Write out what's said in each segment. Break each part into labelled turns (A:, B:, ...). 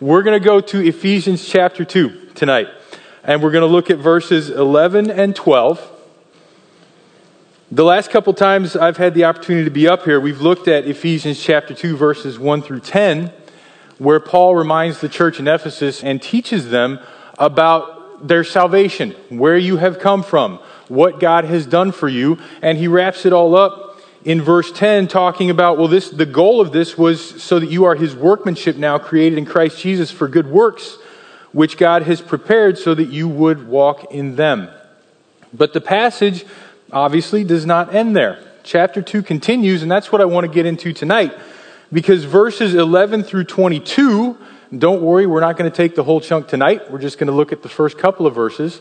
A: We're going to go to Ephesians chapter 2 tonight, and we're going to look at verses 11 and 12. The last couple times I've had the opportunity to be up here, we've looked at Ephesians chapter 2, verses 1 through 10, where Paul reminds the church in Ephesus and teaches them about their salvation, where you have come from, what God has done for you, and he wraps it all up in verse 10 talking about well this the goal of this was so that you are his workmanship now created in Christ Jesus for good works which God has prepared so that you would walk in them. But the passage obviously does not end there. Chapter 2 continues and that's what I want to get into tonight because verses 11 through 22 don't worry, we're not going to take the whole chunk tonight. We're just going to look at the first couple of verses.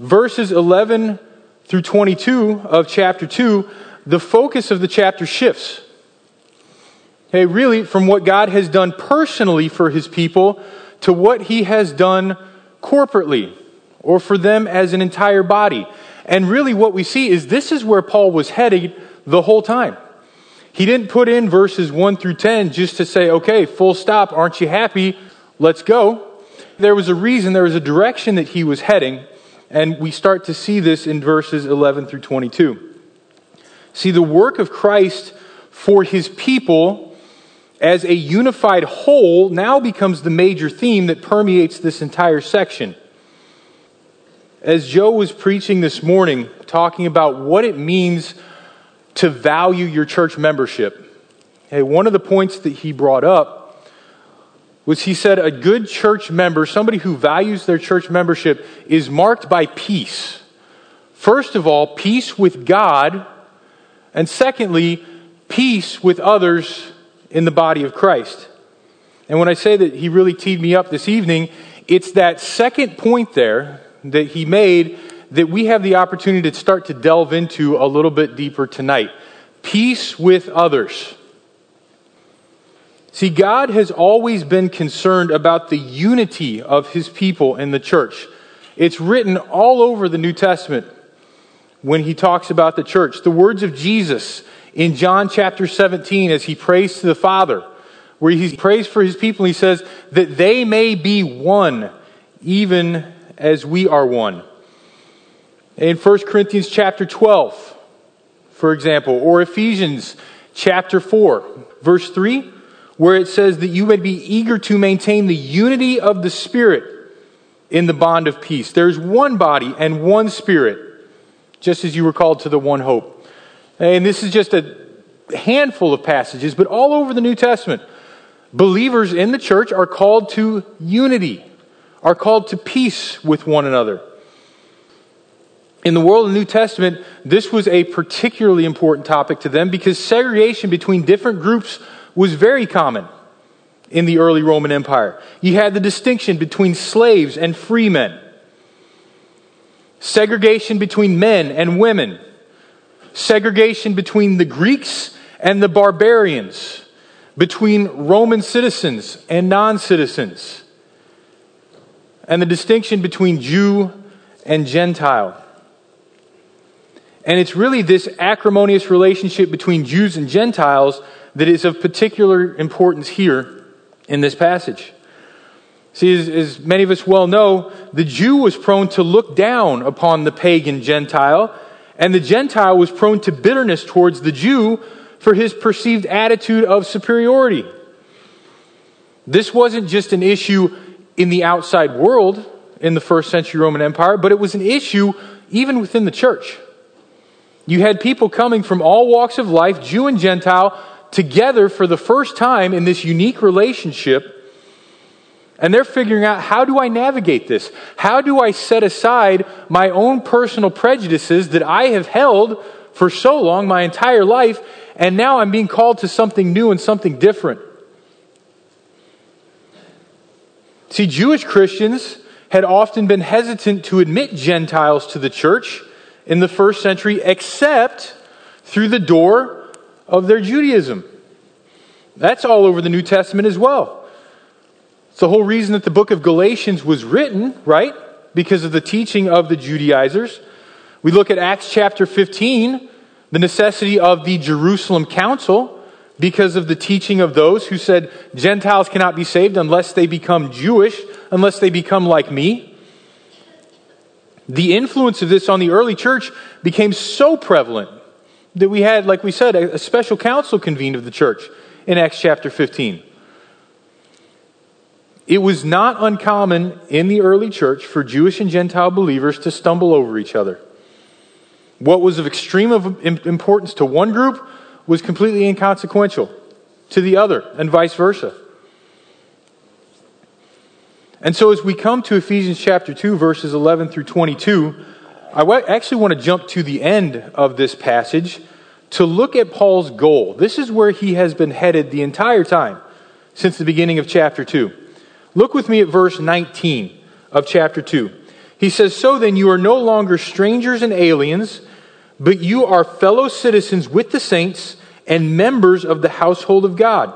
A: Verses 11 through 22 of chapter 2 the focus of the chapter shifts. Hey, really, from what God has done personally for his people to what he has done corporately or for them as an entire body. And really, what we see is this is where Paul was heading the whole time. He didn't put in verses 1 through 10 just to say, okay, full stop, aren't you happy? Let's go. There was a reason, there was a direction that he was heading, and we start to see this in verses 11 through 22. See, the work of Christ for his people as a unified whole now becomes the major theme that permeates this entire section. As Joe was preaching this morning, talking about what it means to value your church membership, hey, one of the points that he brought up was he said a good church member, somebody who values their church membership, is marked by peace. First of all, peace with God and secondly, peace with others in the body of Christ. And when I say that he really teed me up this evening, it's that second point there that he made that we have the opportunity to start to delve into a little bit deeper tonight. Peace with others. See, God has always been concerned about the unity of his people in the church. It's written all over the New Testament when he talks about the church. The words of Jesus in John chapter 17 as he prays to the Father, where he prays for his people, he says, that they may be one, even as we are one. In 1 Corinthians chapter 12, for example, or Ephesians chapter 4, verse 3, where it says that you may be eager to maintain the unity of the Spirit in the bond of peace. There's one body and one Spirit just as you were called to the one hope. And this is just a handful of passages, but all over the New Testament, believers in the church are called to unity, are called to peace with one another. In the world of the New Testament, this was a particularly important topic to them because segregation between different groups was very common in the early Roman Empire. You had the distinction between slaves and free men segregation between men and women, segregation between the Greeks and the barbarians, between Roman citizens and non citizens, and the distinction between Jew and Gentile. And it's really this acrimonious relationship between Jews and Gentiles that is of particular importance here in this passage. See, as, as, many of us well know, the Jew was prone to look down upon the pagan Gentile, and the Gentile was prone to bitterness towards the Jew for his perceived attitude of superiority. This wasn't just an issue in the outside world in the first century Roman Empire, but it was an issue even within the church. You had people coming from all walks of life, Jew and Gentile, together for the first time in this unique relationship and they're figuring out how do I navigate this? How do I set aside my own personal prejudices that I have held for so long, my entire life, and now I'm being called to something new and something different? See, Jewish Christians had often been hesitant to admit Gentiles to the church in the first century, except through the door of their Judaism. That's all over the New Testament as well. It's the whole reason that the book of Galatians was written, right? Because of the teaching of the Judaizers. We look at Acts chapter 15, the necessity of the Jerusalem Council, because of the teaching of those who said Gentiles cannot be saved unless they become Jewish, unless they become like me. The influence of this on the early church became so prevalent that we had, like we said, a special council convened of the church in Acts chapter 15. It was not uncommon in the early church for Jewish and Gentile believers to stumble over each other. What was of extreme importance to one group was completely inconsequential to the other, and vice versa. And so, as we come to Ephesians chapter 2, verses 11 through 22, I actually want to jump to the end of this passage to look at Paul's goal. This is where he has been headed the entire time since the beginning of chapter 2. Look with me at verse 19 of chapter 2. He says, So then you are no longer strangers and aliens, but you are fellow citizens with the saints and members of the household of God,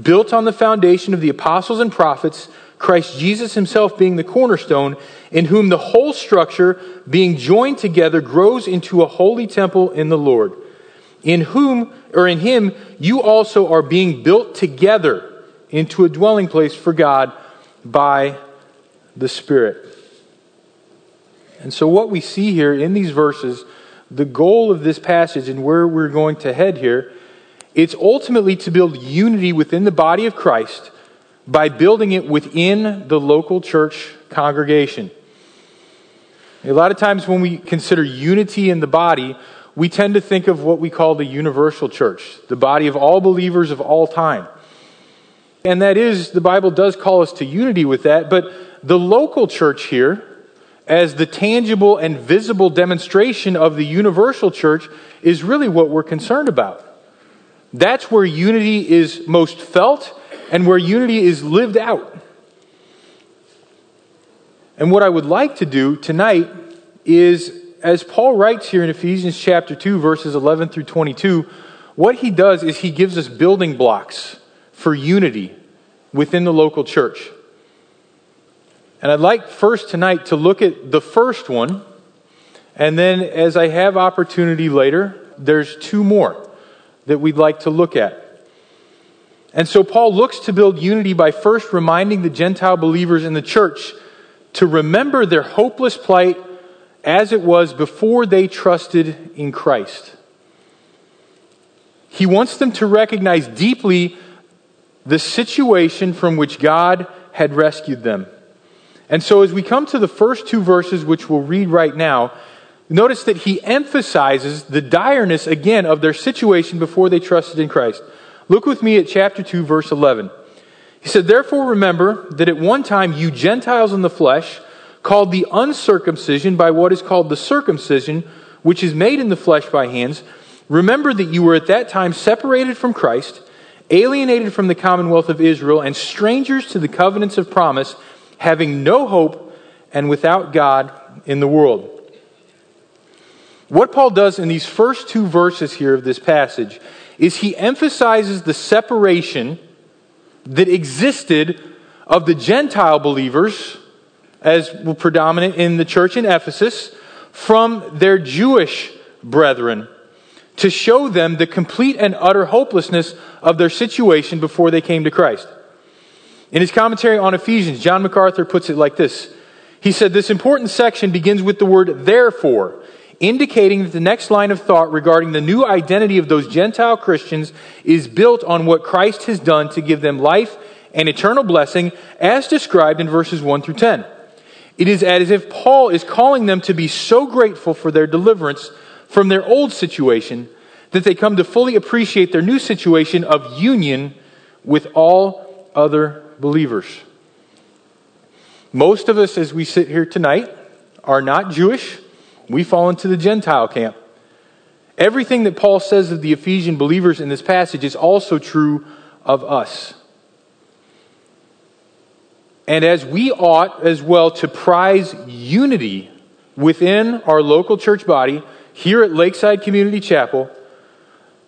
A: built on the foundation of the apostles and prophets, Christ Jesus himself being the cornerstone, in whom the whole structure, being joined together, grows into a holy temple in the Lord. In whom, or in him, you also are being built together into a dwelling place for God by the Spirit. And so, what we see here in these verses, the goal of this passage and where we're going to head here, it's ultimately to build unity within the body of Christ by building it within the local church congregation. A lot of times, when we consider unity in the body, we tend to think of what we call the universal church, the body of all believers of all time. And that is, the Bible does call us to unity with that, but the local church here, as the tangible and visible demonstration of the universal church, is really what we're concerned about. That's where unity is most felt and where unity is lived out. And what I would like to do tonight is, as Paul writes here in Ephesians chapter 2, verses 11 through 22, what he does is he gives us building blocks for unity within the local church. And I'd like first tonight to look at the first one, and then as I have opportunity later, there's two more that we'd like to look at. And so Paul looks to build unity by first reminding the Gentile believers in the church to remember their hopeless plight as it was before they trusted in Christ. He wants them to recognize deeply the situation from which God had rescued them. And so, as we come to the first two verses, which we'll read right now, notice that he emphasizes the direness again of their situation before they trusted in Christ. Look with me at chapter 2, verse 11. He said, Therefore remember that at one time you Gentiles in the flesh, called the uncircumcision by what is called the circumcision, which is made in the flesh by hands, remember that you were at that time separated from Christ alienated from the commonwealth of Israel, and strangers to the covenants of promise, having no hope and without God in the world. What Paul does in these first two verses here of this passage is he emphasizes the separation that existed of the Gentile believers, as were predominant in the church in Ephesus, from their Jewish brethren to show them the complete and utter hopelessness of their situation before they came to Christ. In his commentary on Ephesians, John MacArthur puts it like this. He said, This important section begins with the word therefore, indicating that the next line of thought regarding the new identity of those Gentile Christians is built on what Christ has done to give them life and eternal blessing, as described in verses 1 through 10. It is as if Paul is calling them to be so grateful for their deliverance from their old situation that they come to fully appreciate their new situation of union with all other believers. Most of us, as we sit here tonight, are not Jewish. We fall into the Gentile camp. Everything that Paul says of the Ephesian believers in this passage is also true of us. And as we ought as well to prize unity within our local church body, here at Lakeside Community Chapel,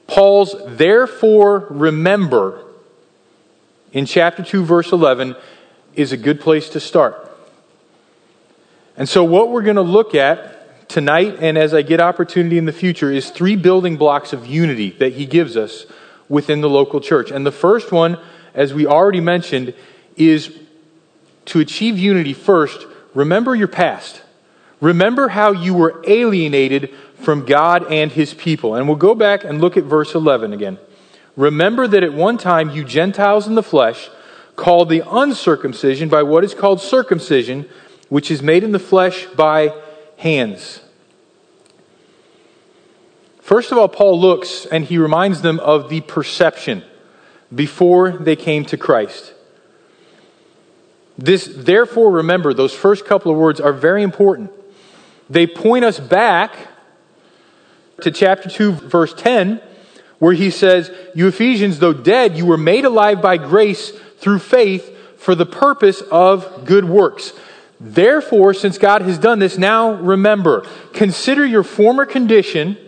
A: Paul's therefore remember in chapter 2, verse 11, is a good place to start. And so, what we're going to look at tonight, and as I get opportunity in the future, is three building blocks of unity that he gives us within the local church. And the first one, as we already mentioned, is to achieve unity first, remember your past. Remember how you were alienated from God and his people. And we'll go back and look at verse 11 again. Remember that at one time you Gentiles in the flesh, called the uncircumcision by what is called circumcision, which is made in the flesh by hands. First of all, Paul looks and he reminds them of the perception before they came to Christ. This, therefore, remember, those first couple of words are very important. They point us back to chapter 2, verse 10, where he says, You Ephesians, though dead, you were made alive by grace through faith for the purpose of good works. Therefore, since God has done this, now remember, consider your former condition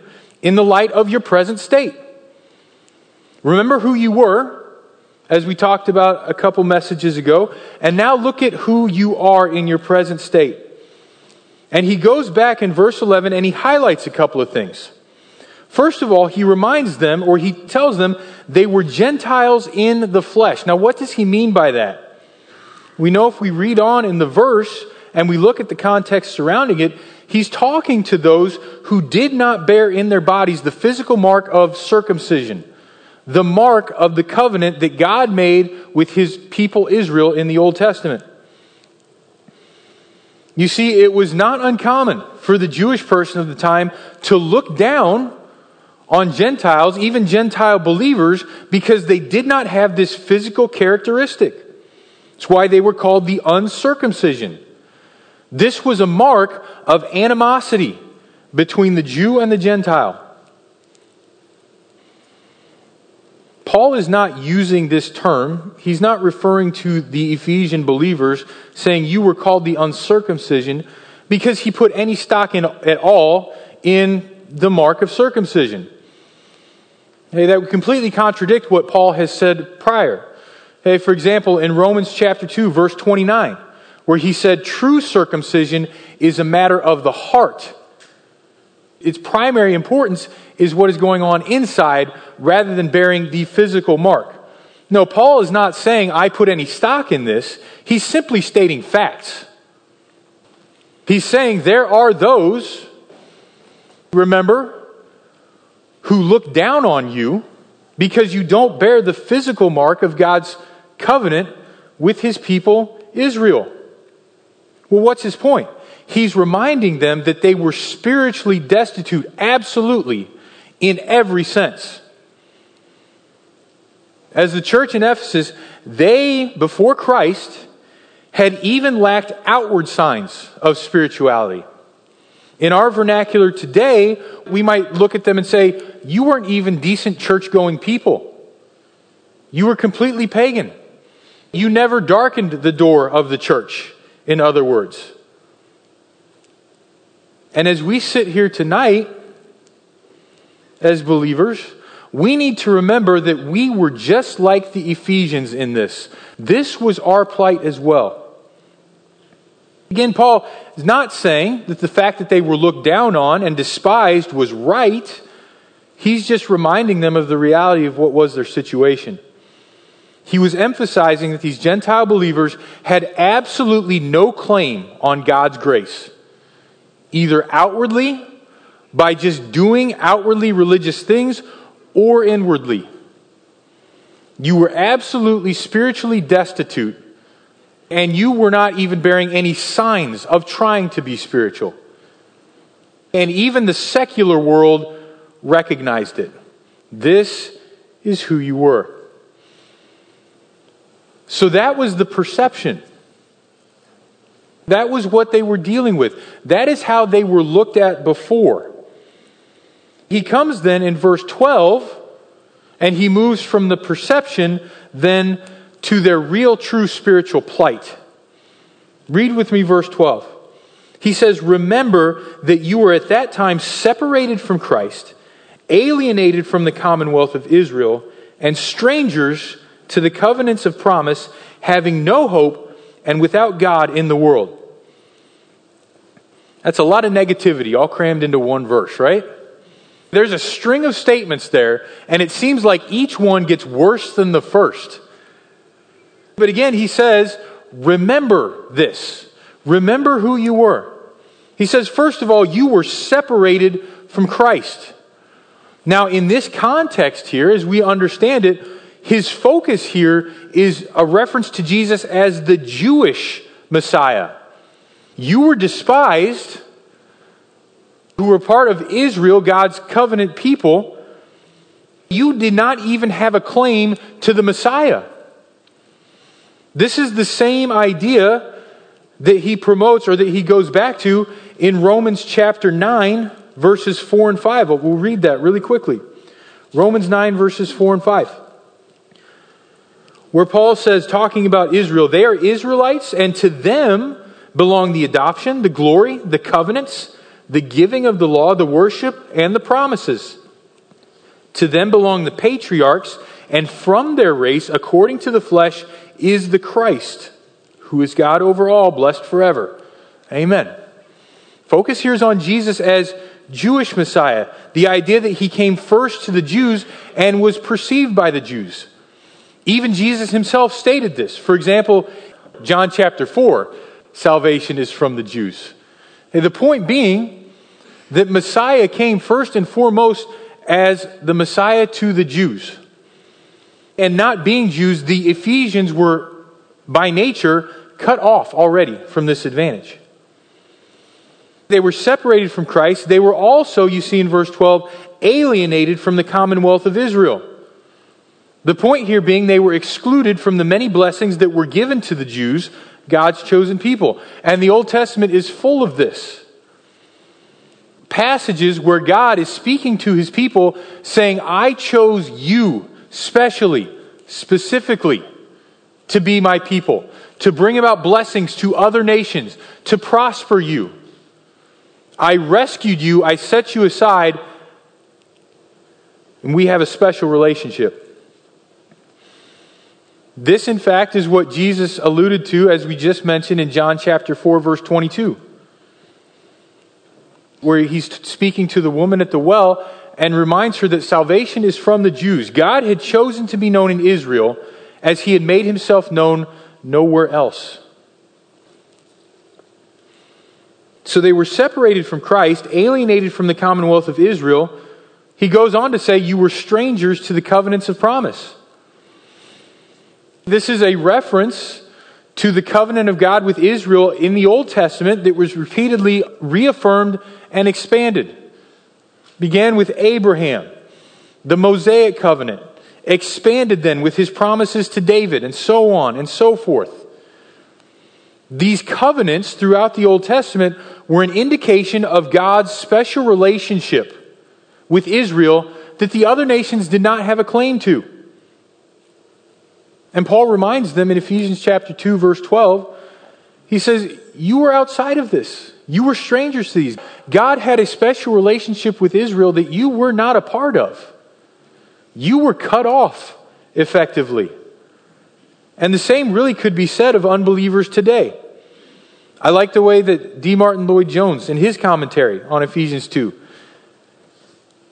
A: in the light of your present state. Remember who you were, as we talked about a couple messages ago, and now look at who you are in your present state. And he goes back in verse 11 and he highlights a couple of things. First of all, he reminds them, or he tells them, they were Gentiles in the flesh. Now, what does he mean by that? We know if we read on in the verse and we look at the context surrounding it, he's talking to those who did not bear in their bodies the physical mark of circumcision, the mark of the covenant that God made with his people Israel in the Old Testament. You see, it was not uncommon for the Jewish person of the time to look down on Gentiles, even Gentile believers, because they did not have this physical characteristic. It's why they were called the uncircumcision. This was a mark of animosity between the Jew and the Gentile. Paul is not using this term. He's not referring to the Ephesian believers saying you were called the uncircumcision because he put any stock in at all in the mark of circumcision. Hey, that would completely contradict what Paul has said prior. Hey, for example, in Romans chapter 2, verse 29, where he said true circumcision is a matter of the heart. Its primary importance is what is going on inside rather than bearing the physical mark. No, Paul is not saying I put any stock in this. He's simply stating facts. He's saying there are those, remember, who look down on you because you don't bear the physical mark of God's covenant with his people, Israel. Well, what's his point? He's reminding them that they were spiritually destitute, absolutely, in every sense. As the church in Ephesus, they, before Christ, had even lacked outward signs of spirituality. In our vernacular today, we might look at them and say, You weren't even decent church going people. You were completely pagan. You never darkened the door of the church in other words. And as we sit here tonight, as believers, we need to remember that we were just like the Ephesians in this. This was our plight as well. Again, Paul is not saying that the fact that they were looked down on and despised was right. He's just reminding them of the reality of what was their situation he was emphasizing that these Gentile believers had absolutely no claim on God's grace, either outwardly, by just doing outwardly religious things, or inwardly. You were absolutely spiritually destitute, and you were not even bearing any signs of trying to be spiritual. And even the secular world recognized it. This is who you were. So that was the perception. That was what they were dealing with. That is how they were looked at before. He comes then in verse 12 and he moves from the perception then to their real, true spiritual plight. Read with me verse 12. He says, Remember that you were at that time separated from Christ, alienated from the commonwealth of Israel, and strangers to the covenants of promise, having no hope and without God in the world. That's a lot of negativity all crammed into one verse, right? There's a string of statements there, and it seems like each one gets worse than the first. But again, he says, Remember this. Remember who you were. He says, first of all, you were separated from Christ. Now, in this context here, as we understand it, his focus here is a reference to Jesus as the Jewish Messiah. You were despised, who were part of Israel, God's covenant people. You did not even have a claim to the Messiah. This is the same idea that he promotes or that he goes back to in Romans chapter 9, verses 4 and 5. We'll read that really quickly. Romans 9, verses 4 and 5. Where Paul says, talking about Israel, they are Israelites, and to them belong the adoption, the glory, the covenants, the giving of the law, the worship, and the promises. To them belong the patriarchs, and from their race, according to the flesh, is the Christ, who is God over all, blessed forever. Amen. Focus here is on Jesus as Jewish Messiah, the idea that he came first to the Jews and was perceived by the Jews. Even Jesus himself stated this. For example, John chapter 4, salvation is from the Jews. And the point being that Messiah came first and foremost as the Messiah to the Jews and not being Jews, the Ephesians were by nature cut off already from this advantage. They were separated from Christ. They were also, you see in verse 12, alienated from the commonwealth of Israel. The point here being they were excluded from the many blessings that were given to the Jews, God's chosen people. And the Old Testament is full of this. Passages where God is speaking to his people saying, I chose you specially, specifically, to be my people, to bring about blessings to other nations, to prosper you. I rescued you, I set you aside, and we have a special relationship. This, in fact, is what Jesus alluded to, as we just mentioned in John chapter 4, verse 22, where he's speaking to the woman at the well and reminds her that salvation is from the Jews. God had chosen to be known in Israel as he had made himself known nowhere else. So they were separated from Christ, alienated from the commonwealth of Israel. He goes on to say, You were strangers to the covenants of promise. This is a reference to the covenant of God with Israel in the Old Testament that was repeatedly reaffirmed and expanded began with Abraham, the Mosaic covenant, expanded then with his promises to David, and so on and so forth. These covenants throughout the Old Testament were an indication of God's special relationship with Israel that the other nations did not have a claim to. And Paul reminds them in Ephesians chapter 2 verse 12, he says, "You were outside of this. You were strangers to these. God had a special relationship with Israel that you were not a part of. You were cut off effectively. And the same really could be said of unbelievers today. I like the way that D. Martyn Lloyd Jones, in his commentary on Ephesians 2,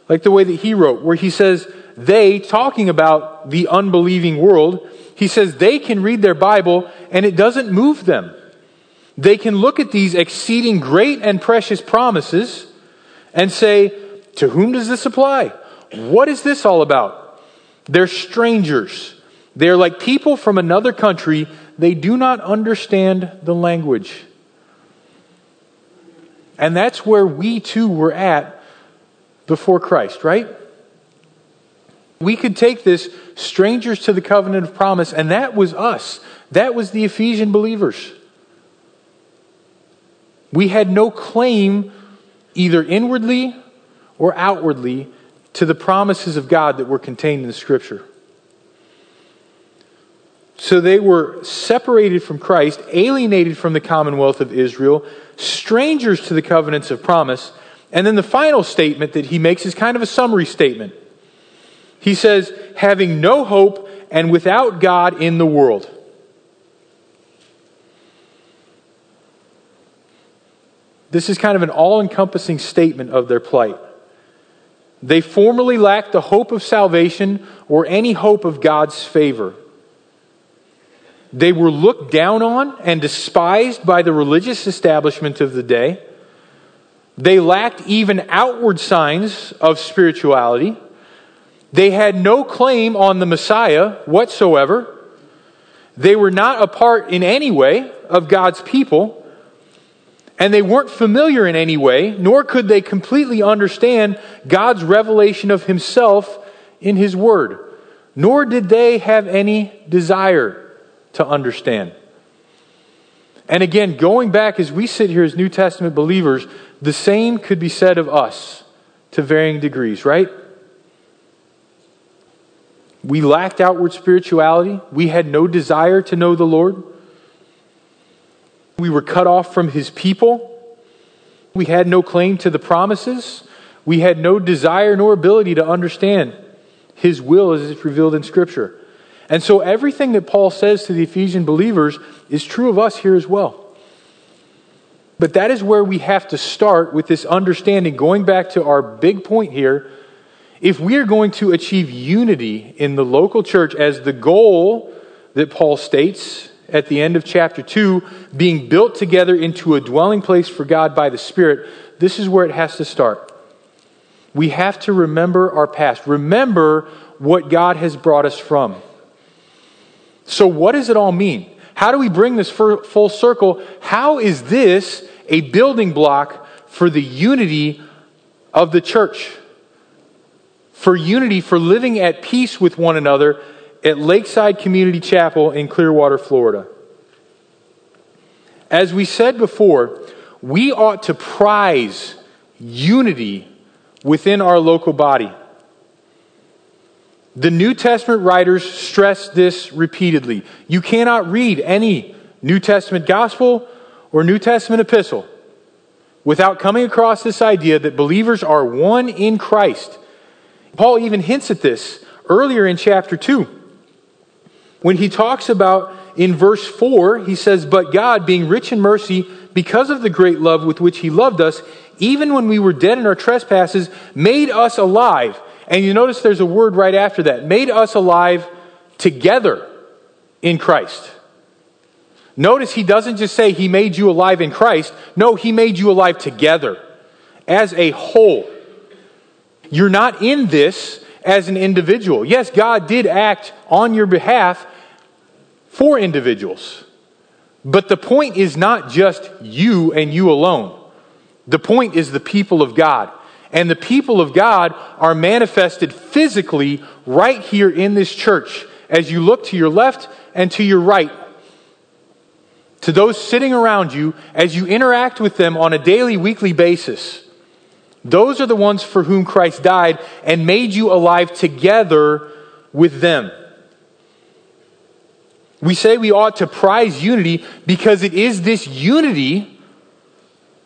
A: like the way that he wrote, where he says, they, talking about the unbelieving world, he says they can read their Bible and it doesn't move them. They can look at these exceeding great and precious promises and say, To whom does this apply? What is this all about? They're strangers. They're like people from another country. They do not understand the language. And that's where we too were at before Christ, right? We could take this strangers to the covenant of promise, and that was us. That was the Ephesian believers. We had no claim, either inwardly or outwardly, to the promises of God that were contained in the Scripture. So they were separated from Christ, alienated from the commonwealth of Israel, strangers to the covenants of promise. And then the final statement that he makes is kind of a summary statement. He says, having no hope and without God in the world. This is kind of an all encompassing statement of their plight. They formerly lacked the hope of salvation or any hope of God's favor. They were looked down on and despised by the religious establishment of the day. They lacked even outward signs of spirituality. They had no claim on the Messiah whatsoever. They were not a part in any way of God's people. And they weren't familiar in any way, nor could they completely understand God's revelation of Himself in His Word. Nor did they have any desire to understand. And again, going back as we sit here as New Testament believers, the same could be said of us to varying degrees, right? We lacked outward spirituality. We had no desire to know the Lord. We were cut off from his people. We had no claim to the promises. We had no desire nor ability to understand his will as it's revealed in Scripture. And so everything that Paul says to the Ephesian believers is true of us here as well. But that is where we have to start with this understanding, going back to our big point here. If we are going to achieve unity in the local church as the goal that Paul states at the end of chapter 2, being built together into a dwelling place for God by the Spirit, this is where it has to start. We have to remember our past, remember what God has brought us from. So, what does it all mean? How do we bring this full circle? How is this a building block for the unity of the church? For unity, for living at peace with one another at Lakeside Community Chapel in Clearwater, Florida. As we said before, we ought to prize unity within our local body. The New Testament writers stress this repeatedly. You cannot read any New Testament gospel or New Testament epistle without coming across this idea that believers are one in Christ. Paul even hints at this earlier in chapter 2 when he talks about in verse 4, he says, But God, being rich in mercy, because of the great love with which he loved us, even when we were dead in our trespasses, made us alive and you notice there's a word right after that made us alive together in Christ. Notice he doesn't just say he made you alive in Christ. No, he made you alive together as a whole. You're not in this as an individual. Yes, God did act on your behalf for individuals. But the point is not just you and you alone. The point is the people of God and the people of God are manifested physically right here in this church as you look to your left and to your right. To those sitting around you as you interact with them on a daily, weekly basis. Those are the ones for whom Christ died and made you alive together with them. We say we ought to prize unity because it is this unity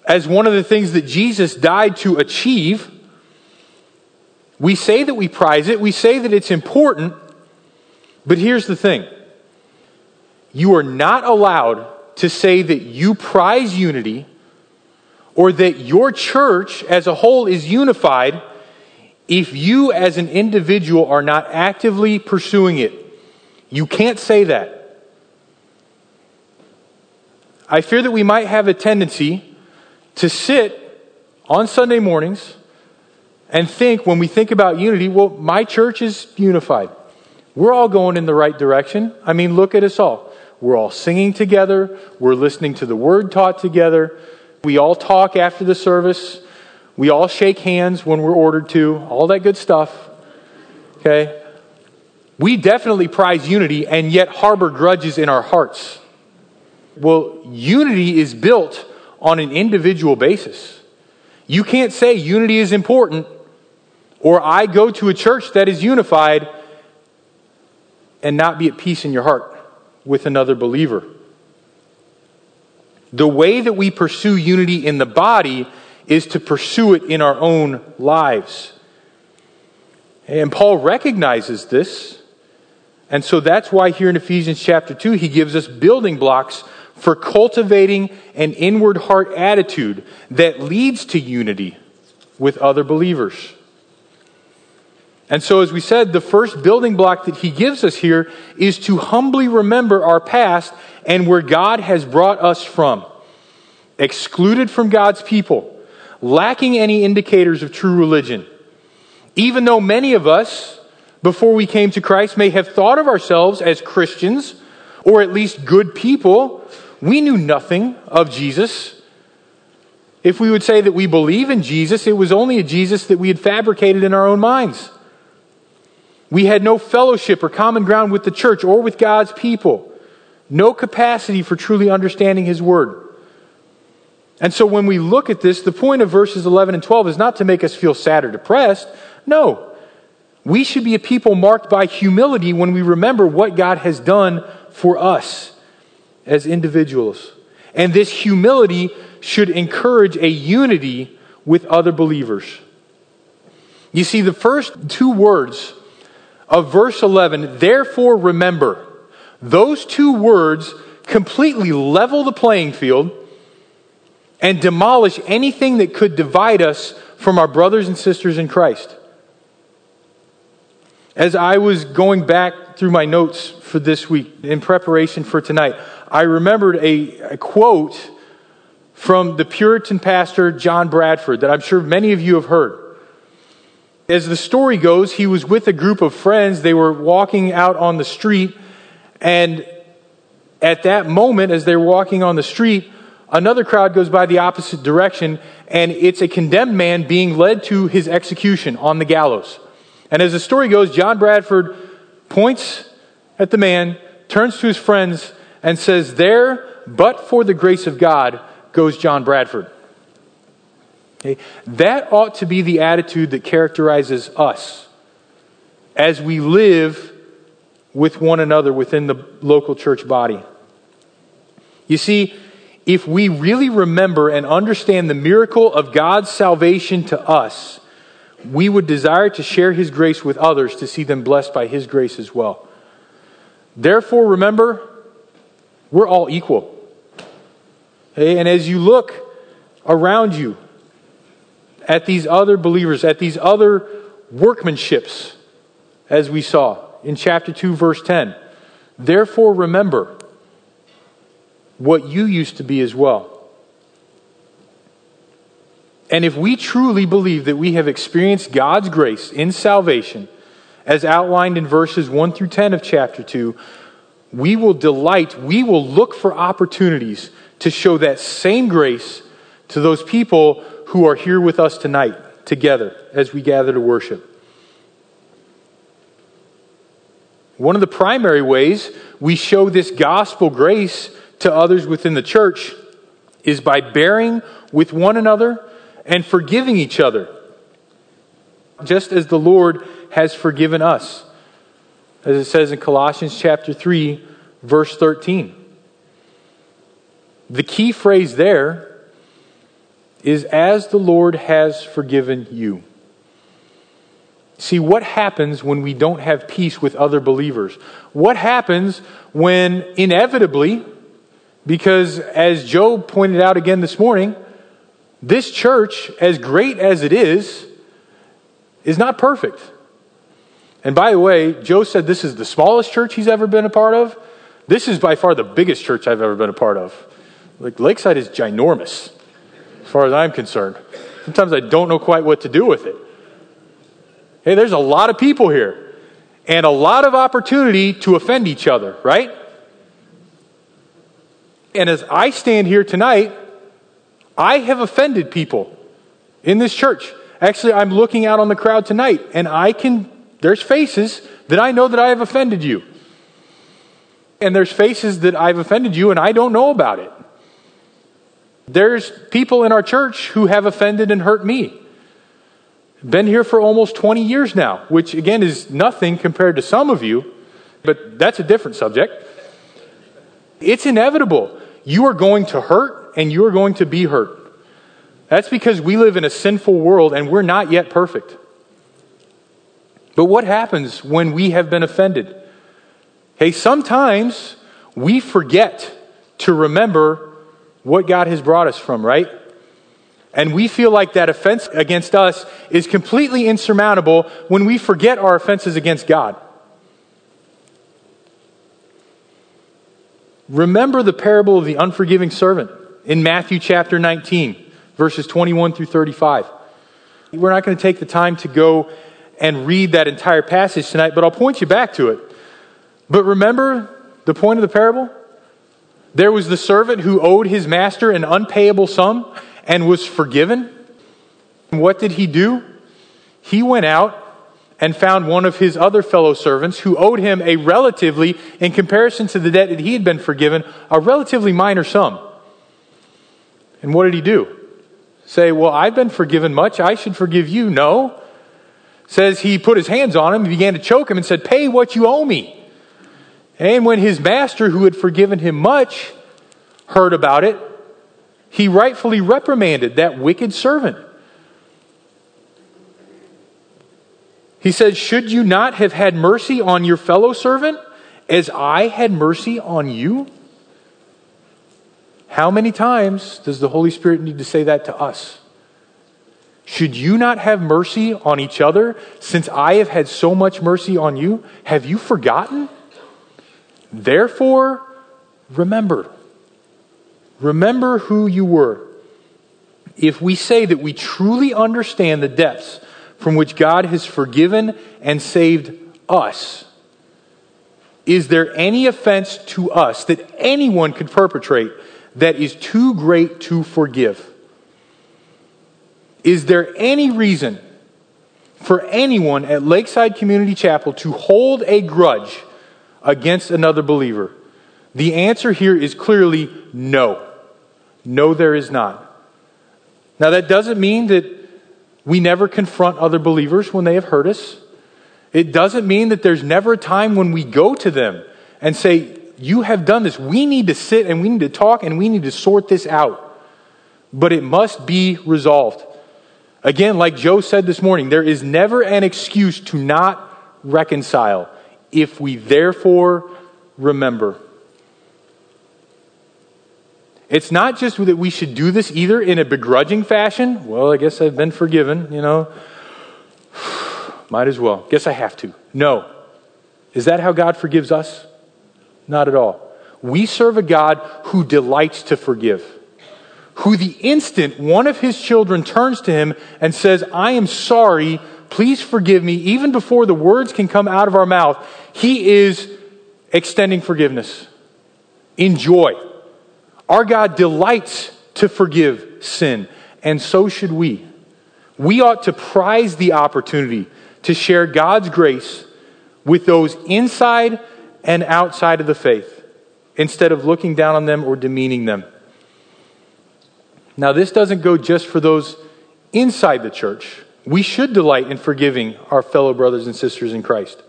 A: as one of the things that Jesus died to achieve. We say that we prize it, we say that it's important, but here's the thing you are not allowed to say that you prize unity or that your church as a whole is unified if you as an individual are not actively pursuing it. You can't say that. I fear that we might have a tendency to sit on Sunday mornings and think, when we think about unity, well, my church is unified. We're all going in the right direction. I mean, look at us all. We're all singing together. We're listening to the word taught together. We all talk after the service. We all shake hands when we're ordered to. All that good stuff. Okay? We definitely prize unity and yet harbor grudges in our hearts. Well, unity is built on an individual basis. You can't say unity is important or I go to a church that is unified and not be at peace in your heart with another believer. The way that we pursue unity in the body is to pursue it in our own lives. And Paul recognizes this. And so that's why here in Ephesians chapter 2, he gives us building blocks for cultivating an inward heart attitude that leads to unity with other believers. And so, as we said, the first building block that he gives us here is to humbly remember our past and where God has brought us from. Excluded from God's people, lacking any indicators of true religion. Even though many of us, before we came to Christ, may have thought of ourselves as Christians or at least good people, we knew nothing of Jesus. If we would say that we believe in Jesus, it was only a Jesus that we had fabricated in our own minds. We had no fellowship or common ground with the church or with God's people, no capacity for truly understanding His Word. And so when we look at this, the point of verses 11 and 12 is not to make us feel sad or depressed. No. We should be a people marked by humility when we remember what God has done for us as individuals. And this humility should encourage a unity with other believers. You see, the first two words of verse 11, therefore remember, those two words completely level the playing field and demolish anything that could divide us from our brothers and sisters in Christ. As I was going back through my notes for this week in preparation for tonight, I remembered a, a quote from the Puritan pastor John Bradford that I'm sure many of you have heard. As the story goes, he was with a group of friends. They were walking out on the street, and at that moment, as they're walking on the street, another crowd goes by the opposite direction, and it's a condemned man being led to his execution on the gallows. And as the story goes, John Bradford points at the man, turns to his friends, and says, There, but for the grace of God, goes John Bradford. Okay? That ought to be the attitude that characterizes us as we live with one another within the local church body. You see, if we really remember and understand the miracle of God's salvation to us, we would desire to share His grace with others to see them blessed by His grace as well. Therefore, remember, we're all equal. Okay? And as you look around you at these other believers, at these other workmanships, as we saw in chapter 2, verse 10, therefore remember what you used to be as well. And if we truly believe that we have experienced God's grace in salvation, as outlined in verses 1 through 10 of chapter 2, we will delight, we will look for opportunities to show that same grace to those people who are here with us tonight together as we gather to worship. One of the primary ways we show this gospel grace to others within the church is by bearing with one another and forgiving each other, just as the Lord has forgiven us. As it says in Colossians chapter 3, verse 13. The key phrase there is as the Lord has forgiven you. See, what happens when we don't have peace with other believers? What happens when inevitably, because as Joe pointed out again this morning, this church, as great as it is, is not perfect. And by the way, Joe said this is the smallest church he's ever been a part of. This is by far the biggest church I've ever been a part of. Like Lakeside is ginormous, as far as I'm concerned. Sometimes I don't know quite what to do with it. Hey, there's a lot of people here and a lot of opportunity to offend each other, right? And as I stand here tonight, I have offended people in this church. Actually, I'm looking out on the crowd tonight, and I can, there's faces that I know that I have offended you. And there's faces that I've offended you, and I don't know about it. There's people in our church who have offended and hurt me. Been here for almost 20 years now, which again is nothing compared to some of you, but that's a different subject. It's inevitable. You are going to hurt and you are going to be hurt. That's because we live in a sinful world and we're not yet perfect. But what happens when we have been offended? Hey, sometimes we forget to remember what God has brought us from, right? And we feel like that offense against us is completely insurmountable when we forget our offenses against God. Remember the parable of the unforgiving servant in Matthew chapter 19, verses 21 through 35. We're not going to take the time to go and read that entire passage tonight, but I'll point you back to it. But remember the point of the parable? There was the servant who owed his master an unpayable sum and was forgiven. what did he do? He went out and found one of his other fellow servants who owed him a relatively, in comparison to the debt that he had been forgiven, a relatively minor sum. And what did he do? Say, well, I've been forgiven much. I should forgive you. No. Says he put his hands on him, began to choke him, and said, Pay what you owe me. And when his master, who had forgiven him much, heard about it, he rightfully reprimanded that wicked servant. He said, Should you not have had mercy on your fellow servant as I had mercy on you? How many times does the Holy Spirit need to say that to us? Should you not have mercy on each other since I have had so much mercy on you? Have you forgotten? Therefore, remember. Remember who you were. If we say that we truly understand the depths from which God has forgiven and saved us, is there any offense to us that anyone could perpetrate that is too great to forgive? Is there any reason for anyone at Lakeside Community Chapel to hold a grudge against another believer? The answer here is clearly no. No, there is not. Now, that doesn't mean that we never confront other believers when they have hurt us. It doesn't mean that there's never a time when we go to them and say, You have done this. We need to sit and we need to talk and we need to sort this out. But it must be resolved. Again, like Joe said this morning, there is never an excuse to not reconcile if we therefore remember. It's not just that we should do this either in a begrudging fashion. Well, I guess I've been forgiven, you know. Might as well. Guess I have to. No. Is that how God forgives us? Not at all. We serve a God who delights to forgive, who the instant one of his children turns to him and says, I am sorry, please forgive me, even before the words can come out of our mouth, he is extending forgiveness in joy. Our God delights to forgive sin, and so should we. We ought to prize the opportunity to share God's grace with those inside and outside of the faith instead of looking down on them or demeaning them. Now, this doesn't go just for those inside the church. We should delight in forgiving our fellow brothers and sisters in Christ.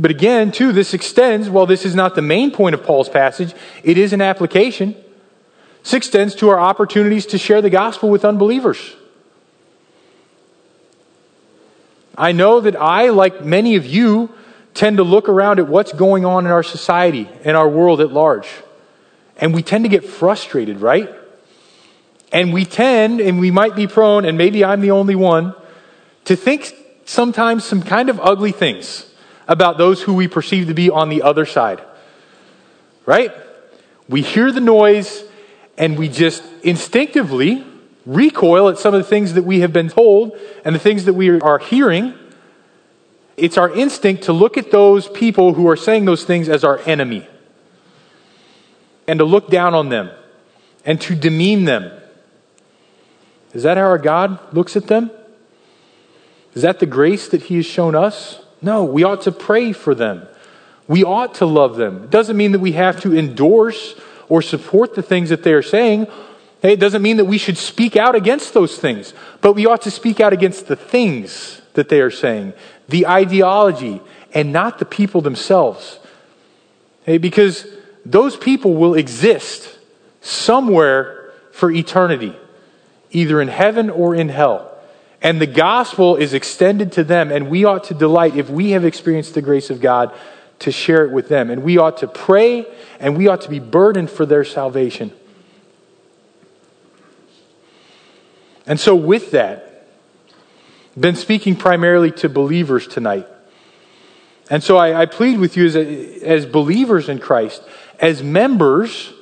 A: But again, too, this extends, while this is not the main point of Paul's passage, it is an application. This extends to our opportunities to share the gospel with unbelievers. I know that I, like many of you, tend to look around at what's going on in our society and our world at large. And we tend to get frustrated, right? And we tend, and we might be prone, and maybe I'm the only one, to think sometimes some kind of ugly things about those who we perceive to be on the other side. Right? We hear the noise and we just instinctively recoil at some of the things that we have been told and the things that we are hearing. It's our instinct to look at those people who are saying those things as our enemy and to look down on them and to demean them. Is that how our God looks at them? Is that the grace that He has shown us? No, we ought to pray for them. We ought to love them. It doesn't mean that we have to endorse or support the things that they are saying. It doesn't mean that we should speak out against those things, but we ought to speak out against the things that they are saying, the ideology, and not the people themselves. Because those people will exist somewhere for eternity, either in heaven or in hell. And the gospel is extended to them, and we ought to delight if we have experienced the grace of God to share it with them. And we ought to pray, and we ought to be burdened for their salvation. And so, with that, I've been speaking primarily to believers tonight. And so I, I plead with you as, a, as believers in Christ, as members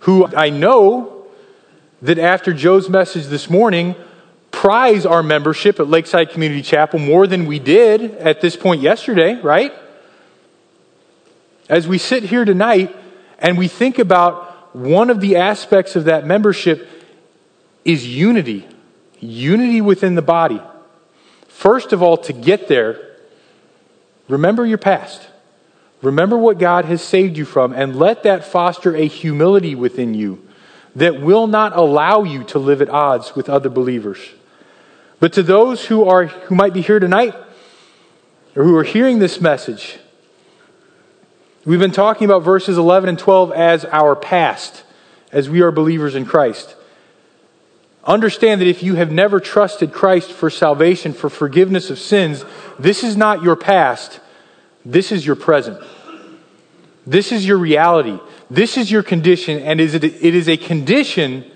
A: who I know that after Joe's message this morning prize our membership at Lakeside Community Chapel more than we did at this point yesterday, right? As we sit here tonight and we think about one of the aspects of that membership is unity, unity within the body. First of all, to get there, Remember your past. Remember what God has saved you from, and let that foster a humility within you that will not allow you to live at odds with other believers. But to those who are who might be here tonight or who are hearing this message, we've been talking about verses 11 and 12 as our past, as we are believers in Christ. Understand that if you have never trusted Christ for salvation, for forgiveness of sins, this is not your past, this is your present. This is your reality. This is your condition, and it is a condition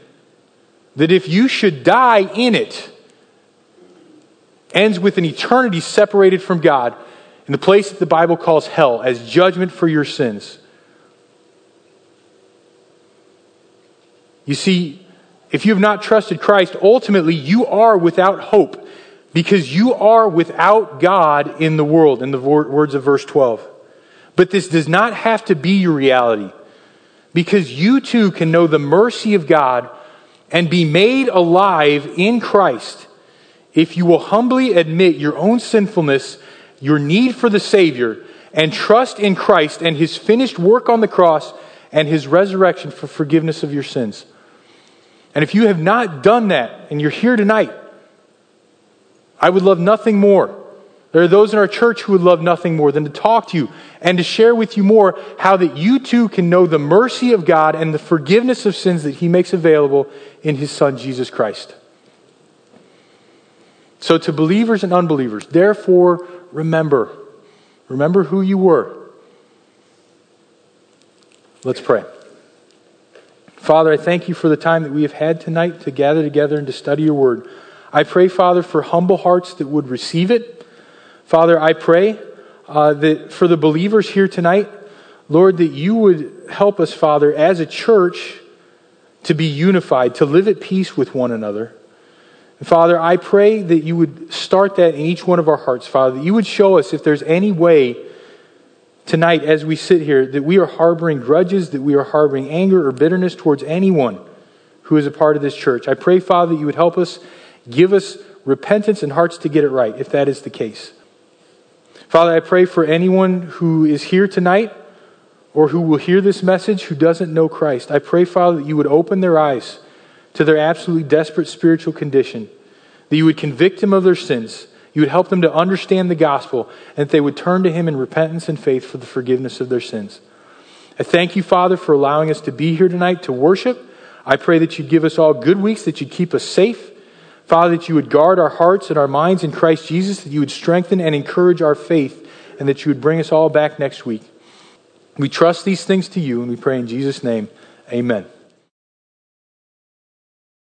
A: that if you should die in it, ends with an eternity separated from God in the place that the Bible calls hell as judgment for your sins. You see, if you have not trusted Christ, ultimately you are without hope because you are without God in the world, in the words of verse 12. But this does not have to be your reality because you too can know the mercy of God and be made alive in Christ if you will humbly admit your own sinfulness, your need for the Savior, and trust in Christ and His finished work on the cross and His resurrection for forgiveness of your sins. And if you have not done that and you're here tonight, I would love nothing more. There are those in our church who would love nothing more than to talk to you and to share with you more how that you too can know the mercy of God and the forgiveness of sins that He makes available in His Son, Jesus Christ. So, to believers and unbelievers, therefore, remember. Remember who you were. Let's pray. Father, I thank you for the time that we have had tonight to gather together and to study your word. I pray, Father, for humble hearts that would receive it. Father, I pray uh, that for the believers here tonight, Lord, that you would help us, Father, as a church to be unified, to live at peace with one another. Father, I pray that you would start that in each one of our hearts, Father, that you would show us if there's any way tonight as we sit here that we are harboring grudges, that we are harboring anger or bitterness towards anyone who is a part of this church. I pray, Father, that you would help us, give us repentance and hearts to get it right, if that is the case. Father, I pray for anyone who is here tonight or who will hear this message who doesn't know Christ. I pray, Father, that you would open their eyes to their absolutely desperate spiritual condition, that you would convict them of their sins you would help them to understand the gospel, and that they would turn to Him in repentance and faith for the forgiveness of their sins. I thank you, Father, for allowing us to be here tonight to worship. I pray that you'd give us all good weeks, that you'd keep us safe. Father, that you would guard our hearts and our minds in Christ Jesus, that you would strengthen and encourage our faith, and that you would bring us all back next week. We trust these things to you, and we pray in Jesus' name. Amen.